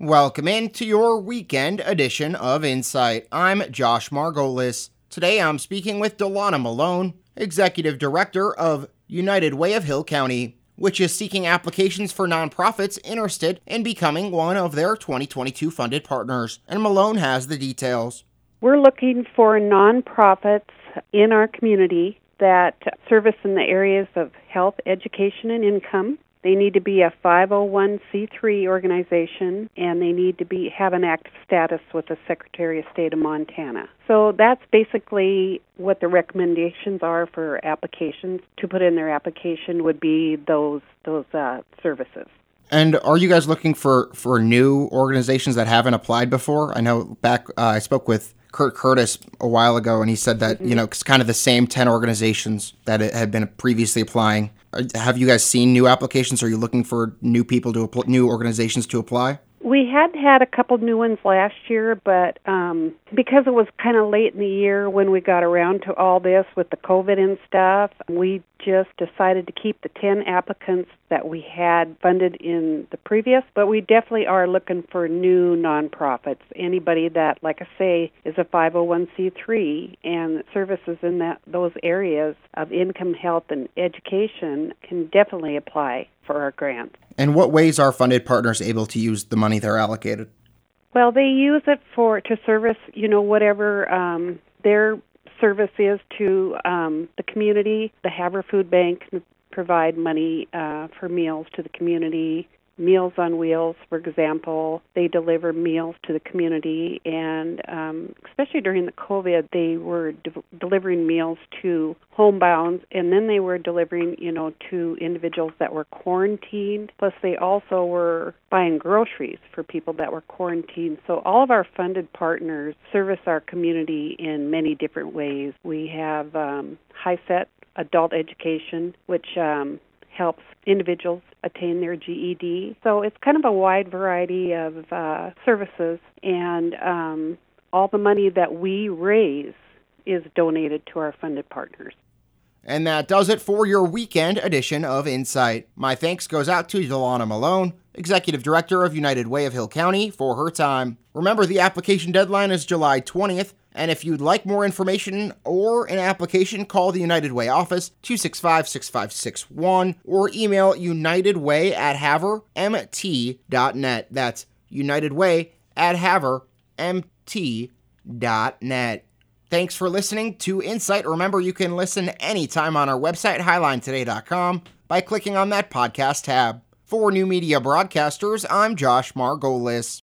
Welcome into your weekend edition of Insight. I'm Josh Margolis. Today I'm speaking with Delana Malone, Executive Director of United Way of Hill County, which is seeking applications for nonprofits interested in becoming one of their 2022 funded partners. And Malone has the details. We're looking for nonprofits in our community that service in the areas of health, education, and income they need to be a 501c3 organization and they need to be have an active status with the Secretary of State of Montana. So that's basically what the recommendations are for applications to put in their application would be those those uh, services. And are you guys looking for for new organizations that haven't applied before? I know back uh, I spoke with Kurt Curtis a while ago, and he said that you know it's kind of the same ten organizations that had been previously applying. Have you guys seen new applications? Are you looking for new people to apply, new organizations to apply? We had had a couple new ones last year, but um, because it was kind of late in the year when we got around to all this with the COVID and stuff, we just decided to keep the 10 applicants that we had funded in the previous, but we definitely are looking for new nonprofits. Anybody that, like I say, is a 501c3 and services in that those areas of income, health, and education can definitely apply for our grant. And what ways are funded partners able to use the money they're allocated? Well, they use it for to service, you know, whatever um, their service is to um, the community. The Havre Food Bank provide money uh, for meals to the community. Meals on Wheels, for example, they deliver meals to the community, and um, especially during the COVID, they were de- delivering meals to homebound, and then they were delivering, you know, to individuals that were quarantined. Plus, they also were buying groceries for people that were quarantined. So, all of our funded partners service our community in many different ways. We have um, HiSET adult education, which um, helps individuals attain their GED. So it's kind of a wide variety of uh, services, and um, all the money that we raise is donated to our funded partners. And that does it for your weekend edition of Insight. My thanks goes out to Delana Malone, Executive Director of United Way of Hill County, for her time. Remember, the application deadline is July 20th. And if you'd like more information or an application, call the United Way office 265 6561 or email unitedway at havermt.net. That's unitedway at havermt.net. Thanks for listening to Insight. Remember, you can listen anytime on our website, hilinetoday.com, by clicking on that podcast tab. For New Media Broadcasters, I'm Josh Margolis.